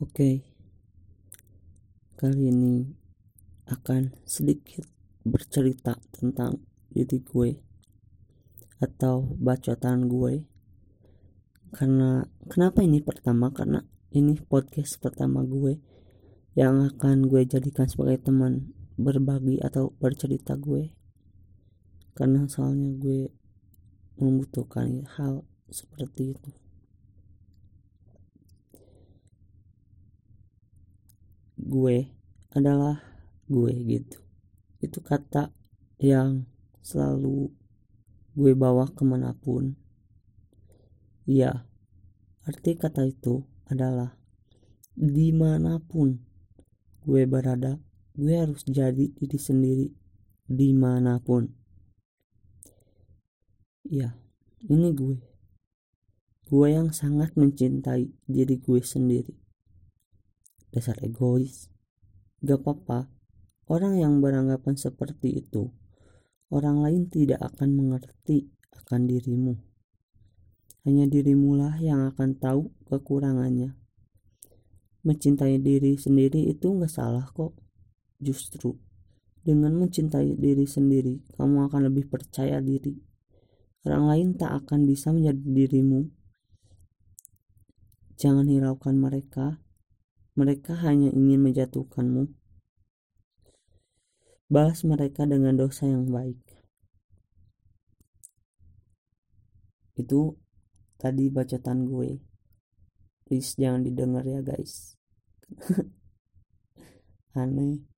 Oke, kali ini akan sedikit bercerita tentang diri gue atau bacotan gue. Karena kenapa ini pertama? Karena ini podcast pertama gue yang akan gue jadikan sebagai teman berbagi atau bercerita gue. Karena soalnya gue membutuhkan hal seperti itu. Gue adalah gue gitu. Itu kata yang selalu gue bawa ke mana pun. Ya arti kata itu adalah di mana pun gue berada gue harus jadi diri sendiri di mana pun. Ya ini gue. Gue yang sangat mencintai diri gue sendiri dasar egois. Gak apa-apa, orang yang beranggapan seperti itu, orang lain tidak akan mengerti akan dirimu. Hanya dirimu lah yang akan tahu kekurangannya. Mencintai diri sendiri itu gak salah kok. Justru, dengan mencintai diri sendiri, kamu akan lebih percaya diri. Orang lain tak akan bisa menjadi dirimu. Jangan hiraukan mereka mereka hanya ingin menjatuhkanmu. Balas mereka dengan dosa yang baik. Itu tadi bacotan gue. Please jangan didengar ya guys. Aneh.